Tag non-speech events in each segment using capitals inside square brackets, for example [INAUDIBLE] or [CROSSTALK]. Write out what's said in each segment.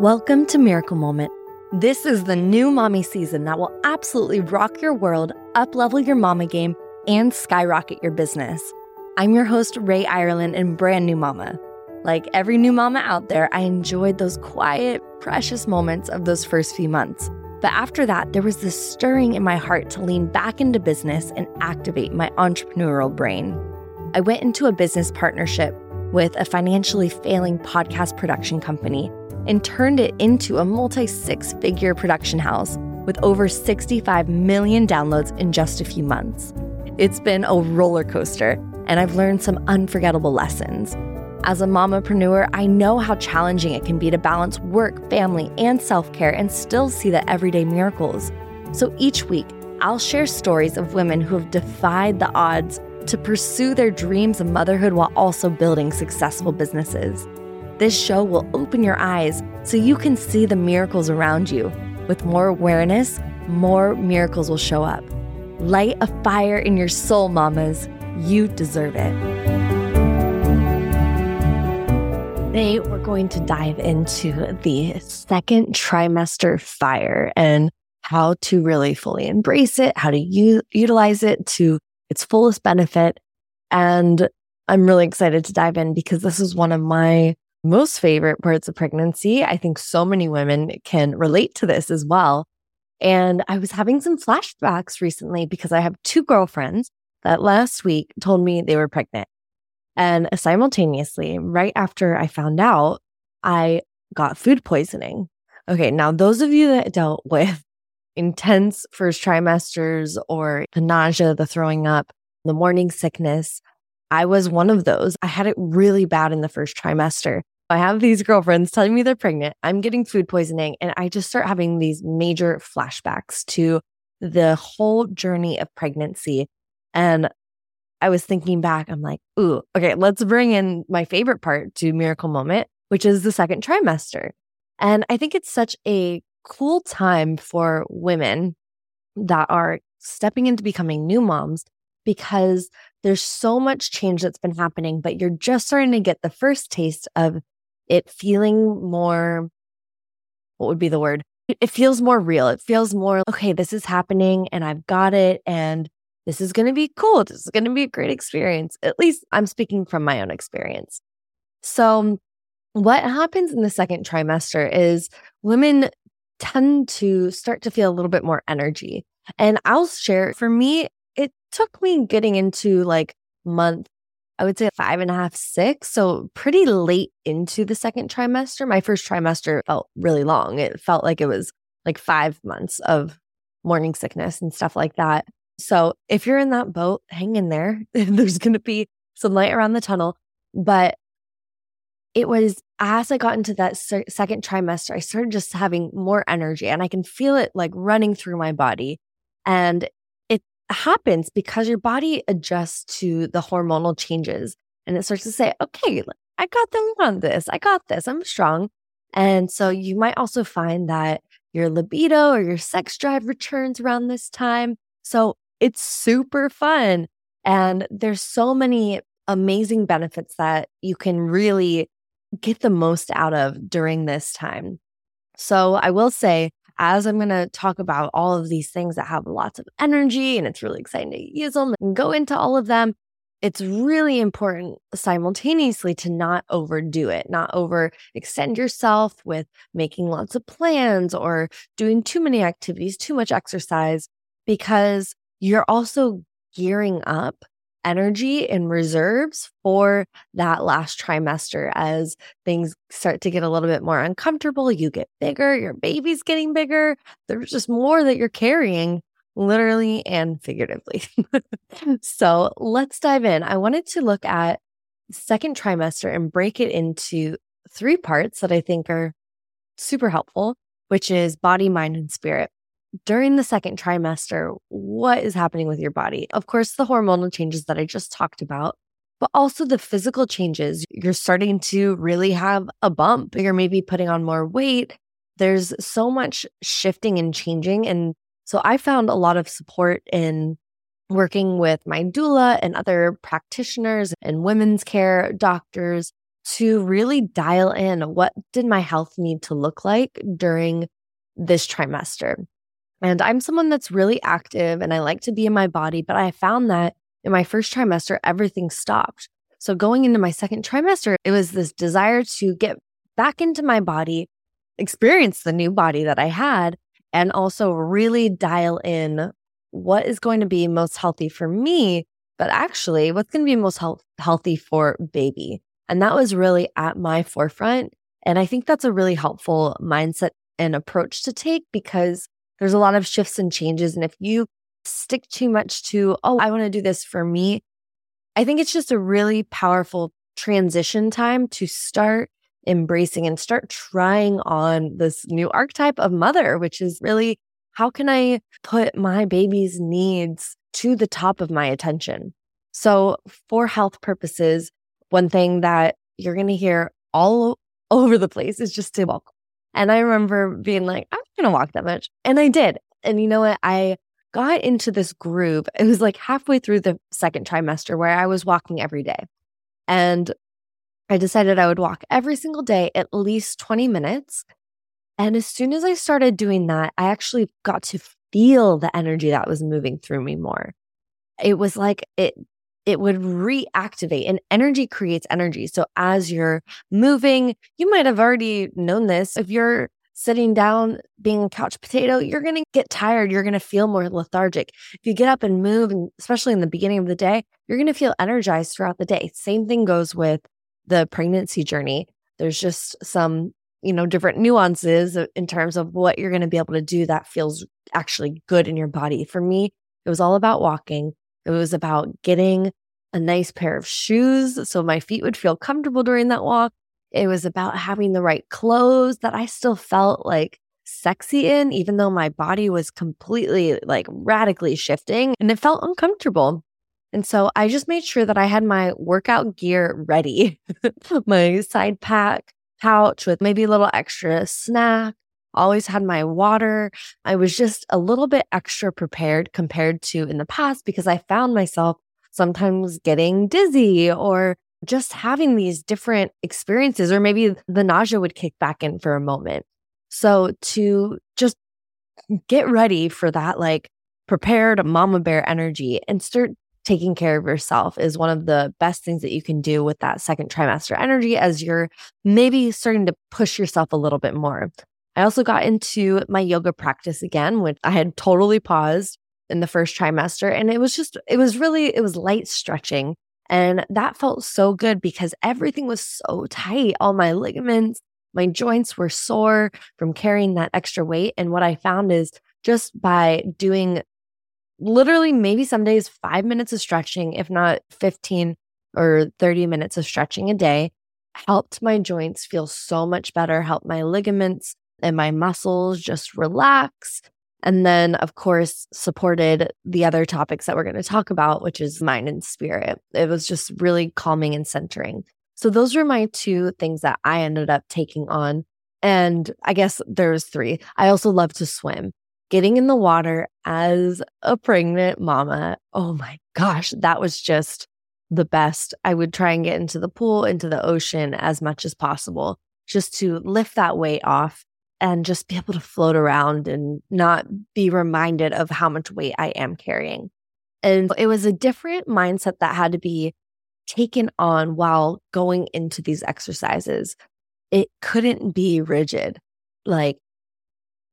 Welcome to Miracle Moment. This is the new mommy season that will absolutely rock your world, uplevel your mama game, and skyrocket your business. I'm your host, Rae Ireland, and brand new mama. Like every new mama out there, I enjoyed those quiet, precious moments of those first few months. But after that, there was this stirring in my heart to lean back into business and activate my entrepreneurial brain. I went into a business partnership with a financially failing podcast production company and turned it into a multi six figure production house with over 65 million downloads in just a few months. It's been a roller coaster, and I've learned some unforgettable lessons. As a mompreneur, I know how challenging it can be to balance work, family, and self care and still see the everyday miracles. So each week, I'll share stories of women who have defied the odds to pursue their dreams of motherhood while also building successful businesses. This show will open your eyes so you can see the miracles around you. With more awareness, more miracles will show up. Light a fire in your soul, mamas. You deserve it. Today, we're going to dive into the second trimester fire and how to really fully embrace it, how to u- utilize it to its fullest benefit. And I'm really excited to dive in because this is one of my most favorite parts of pregnancy. I think so many women can relate to this as well. And I was having some flashbacks recently because I have two girlfriends that last week told me they were pregnant. And simultaneously, right after I found out, I got food poisoning. Okay, now those of you that dealt with [LAUGHS] intense first trimesters or the nausea, the throwing up, the morning sickness, I was one of those. I had it really bad in the first trimester. I have these girlfriends telling me they're pregnant. I'm getting food poisoning, and I just start having these major flashbacks to the whole journey of pregnancy. And I was thinking back, I'm like, ooh, okay, let's bring in my favorite part to Miracle Moment, which is the second trimester. And I think it's such a cool time for women that are stepping into becoming new moms because there's so much change that's been happening, but you're just starting to get the first taste of it feeling more, what would be the word? It feels more real. It feels more, okay, this is happening and I've got it. And this is going to be cool. This is going to be a great experience. At least I'm speaking from my own experience. So, what happens in the second trimester is women tend to start to feel a little bit more energy. And I'll share for me, it took me getting into like month, I would say five and a half, six. So, pretty late into the second trimester. My first trimester felt really long. It felt like it was like five months of morning sickness and stuff like that. So if you're in that boat, hang in there. [LAUGHS] There's going to be some light around the tunnel. But it was as I got into that second trimester, I started just having more energy and I can feel it like running through my body. And happens because your body adjusts to the hormonal changes and it starts to say, okay, I got them on this. I got this. I'm strong. And so you might also find that your libido or your sex drive returns around this time. So it's super fun. And there's so many amazing benefits that you can really get the most out of during this time. So I will say, as I'm going to talk about all of these things that have lots of energy and it's really exciting to use them and go into all of them, it's really important simultaneously to not overdo it, not over extend yourself with making lots of plans or doing too many activities, too much exercise, because you're also gearing up energy and reserves for that last trimester as things start to get a little bit more uncomfortable. You get bigger, your baby's getting bigger. There's just more that you're carrying, literally and figuratively. [LAUGHS] so let's dive in. I wanted to look at second trimester and break it into three parts that I think are super helpful, which is body, mind, and spirit. During the second trimester, what is happening with your body? Of course, the hormonal changes that I just talked about, but also the physical changes. You're starting to really have a bump. You're maybe putting on more weight. There's so much shifting and changing. And so I found a lot of support in working with my doula and other practitioners and women's care doctors to really dial in what did my health need to look like during this trimester. And I'm someone that's really active and I like to be in my body, but I found that in my first trimester, everything stopped. So going into my second trimester, it was this desire to get back into my body, experience the new body that I had, and also really dial in what is going to be most healthy for me, but actually what's going to be most health- healthy for baby. And that was really at my forefront. And I think that's a really helpful mindset and approach to take because there's a lot of shifts and changes. And if you stick too much to, oh, I want to do this for me, I think it's just a really powerful transition time to start embracing and start trying on this new archetype of mother, which is really how can I put my baby's needs to the top of my attention? So, for health purposes, one thing that you're going to hear all over the place is just to. And I remember being like, I'm not going to walk that much. And I did. And you know what? I got into this groove. It was like halfway through the second trimester where I was walking every day. And I decided I would walk every single day at least 20 minutes. And as soon as I started doing that, I actually got to feel the energy that was moving through me more. It was like it it would reactivate and energy creates energy. So as you're moving, you might have already known this. If you're sitting down being a couch potato, you're going to get tired. You're going to feel more lethargic. If you get up and move, and especially in the beginning of the day, you're going to feel energized throughout the day. Same thing goes with the pregnancy journey. There's just some, you know, different nuances in terms of what you're going to be able to do that feels actually good in your body. For me, it was all about walking. It was about getting a nice pair of shoes so my feet would feel comfortable during that walk. It was about having the right clothes that I still felt like sexy in, even though my body was completely like radically shifting and it felt uncomfortable. And so I just made sure that I had my workout gear ready, [LAUGHS] my side pack pouch with maybe a little extra snack, always had my water. I was just a little bit extra prepared compared to in the past because I found myself sometimes getting dizzy or just having these different experiences, or maybe the nausea would kick back in for a moment. So to just get ready for that, like prepared mama bear energy and start taking care of yourself is one of the best things that you can do with that second trimester energy as you're maybe starting to push yourself a little bit more. I also got into my yoga practice again, which I had totally paused in the first trimester. And it was just, it was really, it was light stretching. And that felt so good because everything was so tight. All my ligaments, my joints were sore from carrying that extra weight. And what I found is just by doing literally maybe some days five minutes of stretching, if not 15 or 30 minutes of stretching a day, helped my joints feel so much better, helped my ligaments and my muscles just relax. And then, of course, supported the other topics that we're going to talk about, which is mind and spirit. It was just really calming and centering. So, those were my two things that I ended up taking on. And I guess there's three. I also love to swim. Getting in the water as a pregnant mama, oh my gosh, that was just the best. I would try and get into the pool, into the ocean as much as possible, just to lift that weight off and just be able to float around and not be reminded of how much weight I am carrying. And it was a different mindset that had to be taken on while going into these exercises. It couldn't be rigid. Like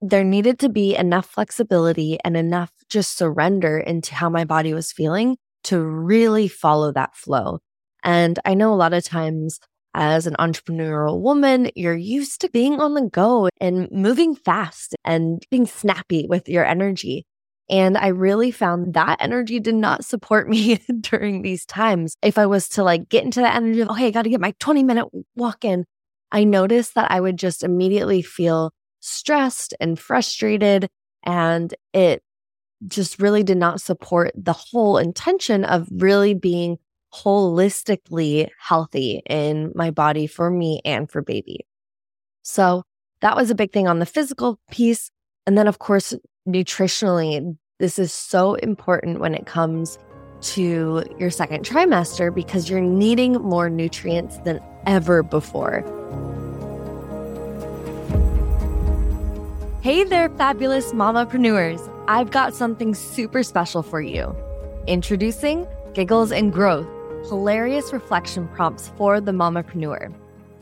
there needed to be enough flexibility and enough just surrender into how my body was feeling to really follow that flow. And I know a lot of times as an entrepreneurial woman, you're used to being on the go and moving fast and being snappy with your energy. And I really found that energy did not support [LAUGHS] me during these times. If I was to like get into that energy of, okay, I got to get my 20 minute walk in, I noticed that I would just immediately feel stressed and frustrated. And it just really did not support the whole intention of really being holistically healthy in my body for me and for baby. So that was a big thing on the physical piece. And then, of course, nutritionally, this is so important when it comes to your second trimester because you're needing more nutrients than ever before. Hey there, fabulous mamapreneurs. I've got something super special for you. Introducing Giggles and Growth, hilarious reflection prompts for the mamapreneur.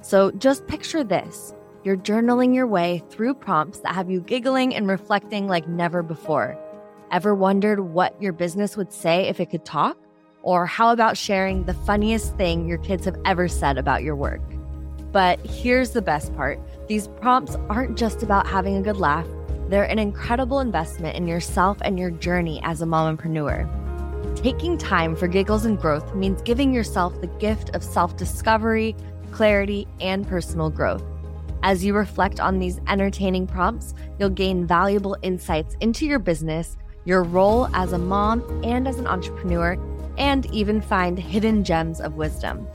So just picture this. You're journaling your way through prompts that have you giggling and reflecting like never before. Ever wondered what your business would say if it could talk? Or how about sharing the funniest thing your kids have ever said about your work? But here's the best part these prompts aren't just about having a good laugh, they're an incredible investment in yourself and your journey as a mompreneur. Taking time for giggles and growth means giving yourself the gift of self discovery, clarity, and personal growth. As you reflect on these entertaining prompts, you'll gain valuable insights into your business, your role as a mom and as an entrepreneur, and even find hidden gems of wisdom.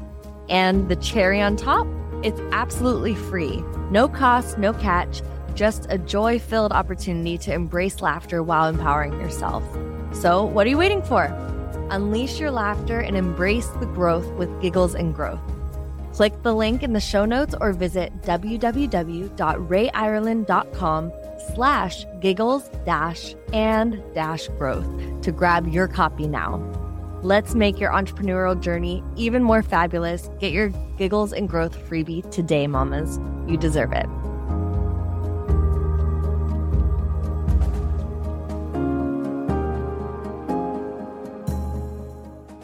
And the cherry on top, it's absolutely free. No cost, no catch, just a joy filled opportunity to embrace laughter while empowering yourself. So, what are you waiting for? Unleash your laughter and embrace the growth with Giggles and Growth. Click the link in the show notes or visit www.rayireland.com slash giggles dash and dash growth to grab your copy now. Let's make your entrepreneurial journey even more fabulous. Get your giggles and growth freebie today, mamas. You deserve it.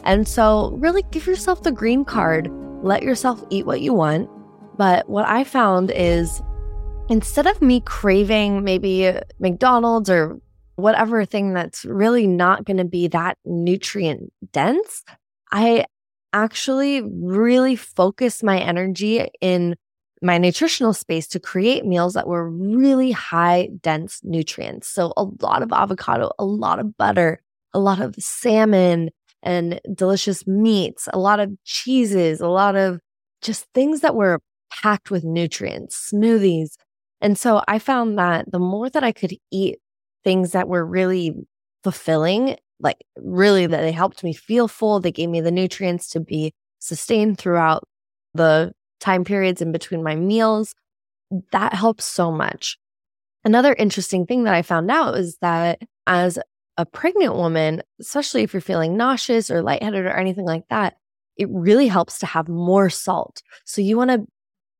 And so, really give yourself the green card let yourself eat what you want. But what I found is instead of me craving maybe McDonald's or whatever thing that's really not going to be that nutrient dense, I actually really focus my energy in my nutritional space to create meals that were really high dense nutrients. So a lot of avocado, a lot of butter, a lot of salmon, and delicious meats, a lot of cheeses, a lot of just things that were packed with nutrients, smoothies. And so I found that the more that I could eat things that were really fulfilling, like really that they helped me feel full, they gave me the nutrients to be sustained throughout the time periods in between my meals, that helps so much. Another interesting thing that I found out is that as a pregnant woman, especially if you're feeling nauseous or lightheaded or anything like that, it really helps to have more salt. So you want to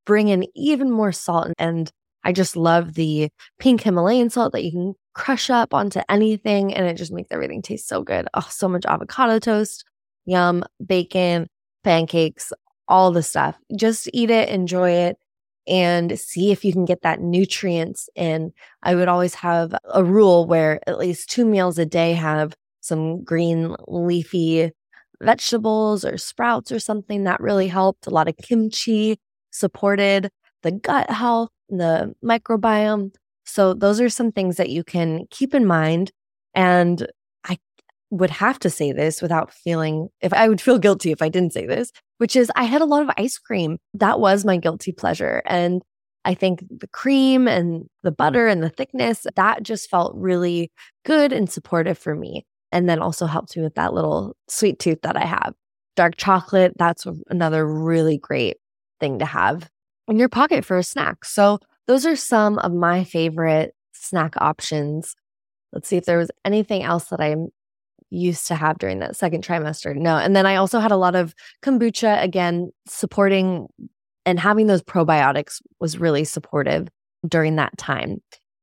bring in even more salt. And I just love the pink Himalayan salt that you can crush up onto anything and it just makes everything taste so good. Oh, so much avocado toast, yum, bacon, pancakes, all the stuff. Just eat it, enjoy it and see if you can get that nutrients in. I would always have a rule where at least two meals a day have some green leafy vegetables or sprouts or something that really helped. A lot of kimchi supported the gut health, the microbiome. So those are some things that you can keep in mind. And would have to say this without feeling if I would feel guilty if I didn't say this which is I had a lot of ice cream. That was my guilty pleasure. And I think the cream and the butter and the thickness, that just felt really good and supportive for me. And then also helped me with that little sweet tooth that I have. Dark chocolate, that's another really great thing to have in your pocket for a snack. So, those are some of my favorite snack options. Let's see if there was anything else that I used to have during that second trimester. No. And then I also had a lot of kombucha, again, supporting and having those probiotics was really supportive during that time.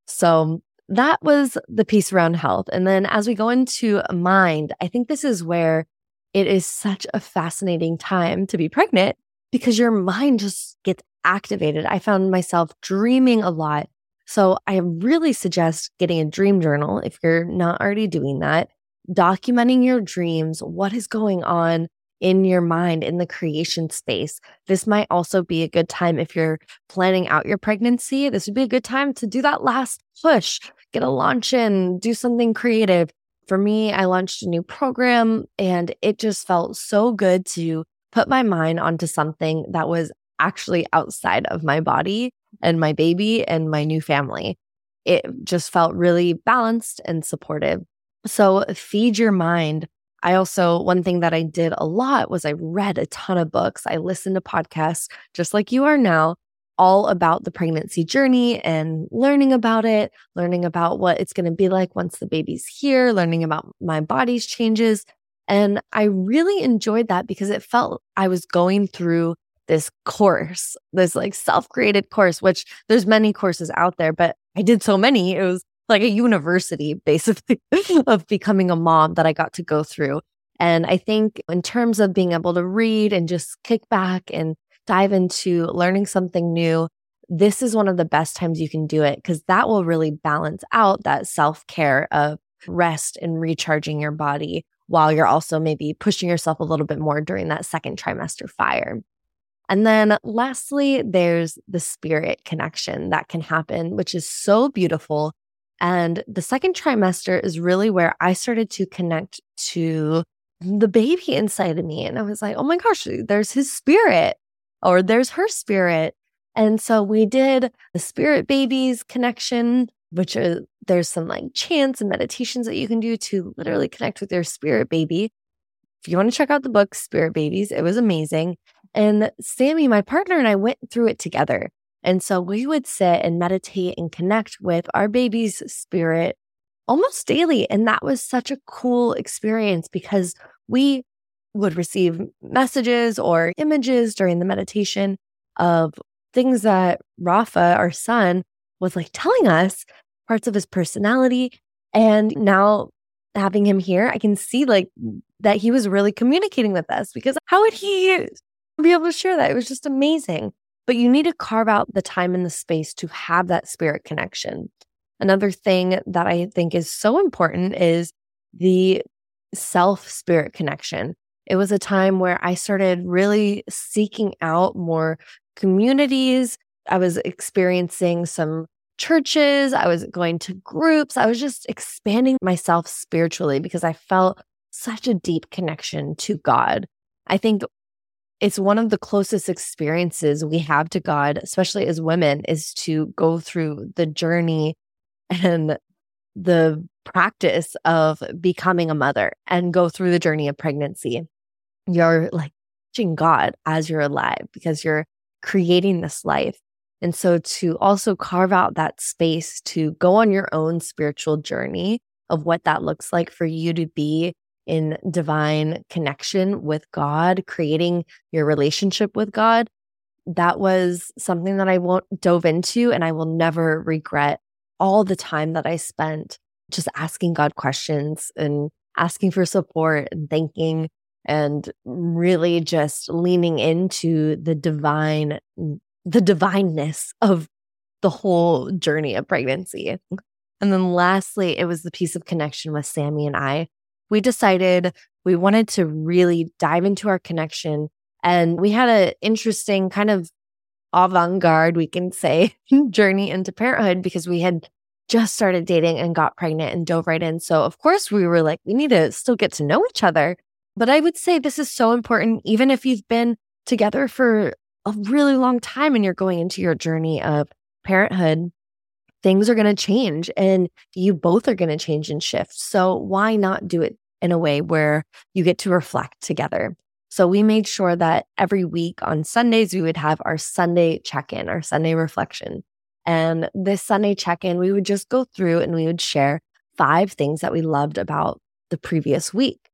So that was the piece around health. And then as we go into mind, I think this is where it is such a fascinating time to be pregnant because your mind just gets activated. I found myself dreaming a lot. So I really suggest getting a dream journal if you're not already doing that documenting your dreams, what is going on in your mind in the creation space. This might also be a good time if you're planning out your pregnancy. This would be a good time to do that last push, get a launch in, do something creative. For me, I launched a new program and it just felt so good to put my mind onto something that was actually outside of my body and my baby and my new family. It just felt really balanced and supportive. So uh, feed your mind. I also, one thing that I did a lot was I read a ton of books. I listened to podcasts just like you are now, all about the pregnancy journey and learning about it, learning about what it's going to be like once the baby's here, learning about my body's changes. And I really enjoyed that because it felt I was going through this course, this like self created course, which there's many courses out there, but I did so many. It was like a university [LAUGHS] basically of becoming a mom that I got to go through. And I think in terms of being able to read and just kick back and dive into learning something new, this is one of the best times you can do it because that will really balance out that self care of rest and recharging your body while you're also maybe pushing yourself a little bit more during that second trimester fire. And then lastly, there's the spirit connection that can happen, which is so beautiful. And the second trimester is really where I started to connect to the baby inside of me. And I was like, oh my gosh, there's his spirit or there's her spirit. And so we did the spirit babies connection, which are, there's some like chants and meditations that you can do to literally connect with your spirit baby. If you want to check out the book, Spirit Babies, it was amazing. And Sammy, my partner, and I went through it together. And so we would sit and meditate and connect with our baby's spirit almost daily. And that was such a cool experience because we would receive messages or images during the meditation of things that Rafa, our son, was like telling us parts of his personality. And now having him here, I can see like that he was really communicating with us because how would he be able to share that? It was just amazing. But you need to carve out the time and the space to have that spirit connection. Another thing that I think is so important is the self spirit connection. It was a time where I started really seeking out more communities. I was experiencing some churches, I was going to groups, I was just expanding myself spiritually because I felt such a deep connection to God. I think it's one of the closest experiences we have to God, especially as women, is to go through the journey and the practice of becoming a mother and go through the journey of pregnancy. You're like teaching God as you're alive because you're creating this life. And so to also carve out that space to go on your own spiritual journey of what that looks like for you to be in divine connection with God, creating your relationship with God, that was something that I won't dove into and I will never regret all the time that I spent just asking God questions and asking for support and thanking and really just leaning into the divine mm, the divineness of the whole journey of pregnancy. And then lastly, it was the piece of connection with Sammy and I. We decided we wanted to really dive into our connection. And we had an interesting kind of avant garde, we can say, [LAUGHS] journey into parenthood because we had just started dating and got pregnant and dove right in. So, of course, we were like, we need to still get to know each other. But I would say this is so important, even if you've been together for a really long time and you're going into your journey of parenthood, things are going to change and you both are going to change and shift. So why not do it in a way where you get to reflect together? So we made sure that every week on Sundays, we would have our Sunday check in, our Sunday reflection. And this Sunday check in, we would just go through and we would share five things that we loved about the previous week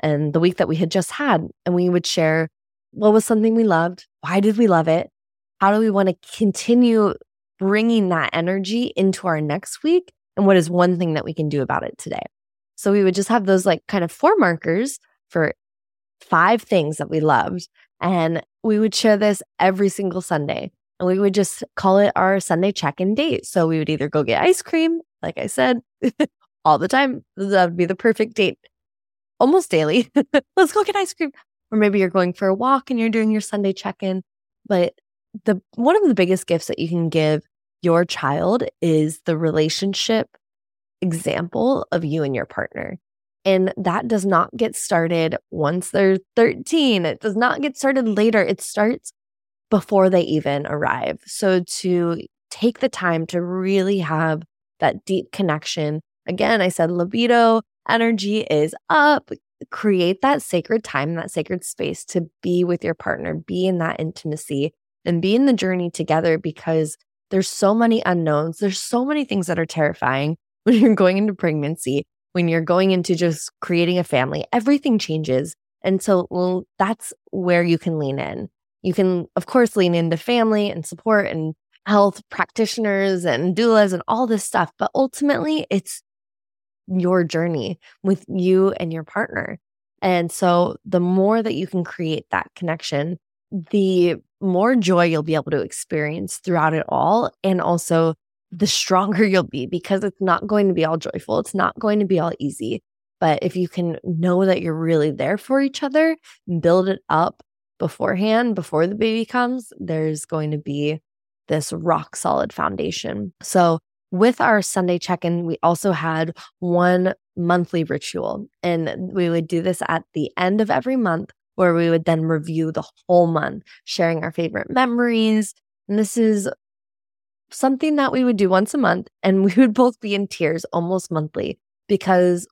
and the week that we had just had. And we would share what was something we loved? Why did we love it? How do we want to continue bringing that energy into our next week? And what is one thing that we can do about it today? So we would just have those like kind of four markers for five things that we loved. And we would share this every single Sunday. And we would just call it our Sunday check in date. So we would either go get ice cream, like I said, [LAUGHS] all the time. That would be the perfect date almost daily. [LAUGHS] Let's go get ice cream or maybe you're going for a walk and you're doing your Sunday check in. But the one of the biggest gifts that you can give your child is the relationship example of you and your partner. And that does not get started once they're 13. It does not get started later. It starts before they even arrive. So to take the time to really have that deep connection. Again, I said libido energy is up. Create that sacred time, that sacred space to be with your partner, be in that intimacy and be in the journey together because there's so many unknowns. There's so many things that are terrifying [LAUGHS] when you're going into pregnancy, when you're going into just creating a family. Everything changes. And so well, that's where you can lean in. You can, of course, lean into family and support and health practitioners and doulas and all this stuff. But ultimately, it's your journey with you and your partner. And so the more that you can create that connection, the more joy you'll be able to experience throughout it all. And also the stronger [LAUGHS] you'll be because it's not going to be all joyful. It's not going to be all easy. But if you can know that you're really there for each other, build it up beforehand, before the baby comes, there's going to be this rock solid foundation. So, with our Sunday check in, we also had one monthly ritual, and we would do this at the end of every month where we would then review the whole month, sharing our favorite memories. And this is something that we would do once a month, and we would both be in tears almost monthly because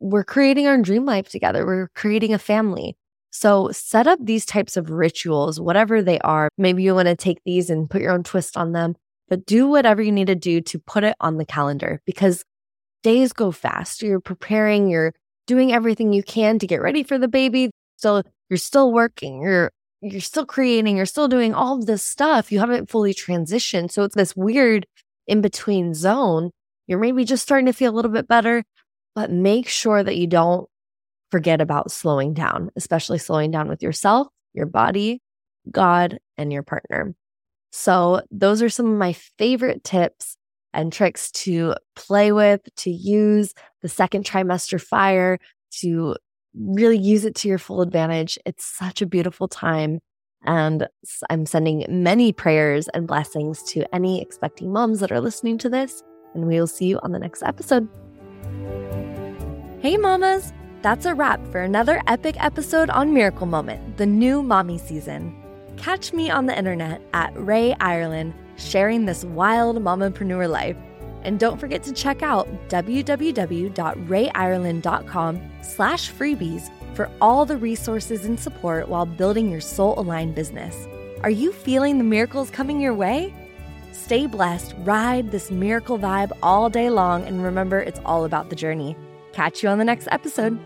we're creating our dream life together. We're creating a family. So set up these types of rituals, whatever they are. Maybe you want to take these and put your own twist on them, but do whatever you need to do to put it on the calendar because days go fast. You're preparing, you're doing everything you can to get ready for the baby. So you're still working, you're you're still creating, you're still doing all of this stuff. You haven't fully transitioned. So it's this weird in between zone. You're maybe just starting to feel a little bit better, but make sure that you don't forget about slowing down, especially slowing down with yourself, your body, God, and your partner. So, those are some of my favorite tips and tricks to play with, to use the second trimester fire, to really use it to your full advantage. It's such a beautiful time. And I'm sending many prayers and blessings to any expecting moms that are listening to this. And we will see you on the next episode. Hey, mamas that's a wrap for another epic episode on Miracle Moment, the new mommy season. Catch me on the internet at Rae Ireland, sharing this wild mompreneur life. And don't forget to check out www.rayireland.com slash freebies for all the resources and support while building your soul-aligned business. Are you feeling the miracles coming your way? Stay blessed, ride this miracle vibe all day long, and remember, it's all about the journey. Catch you on the next episode.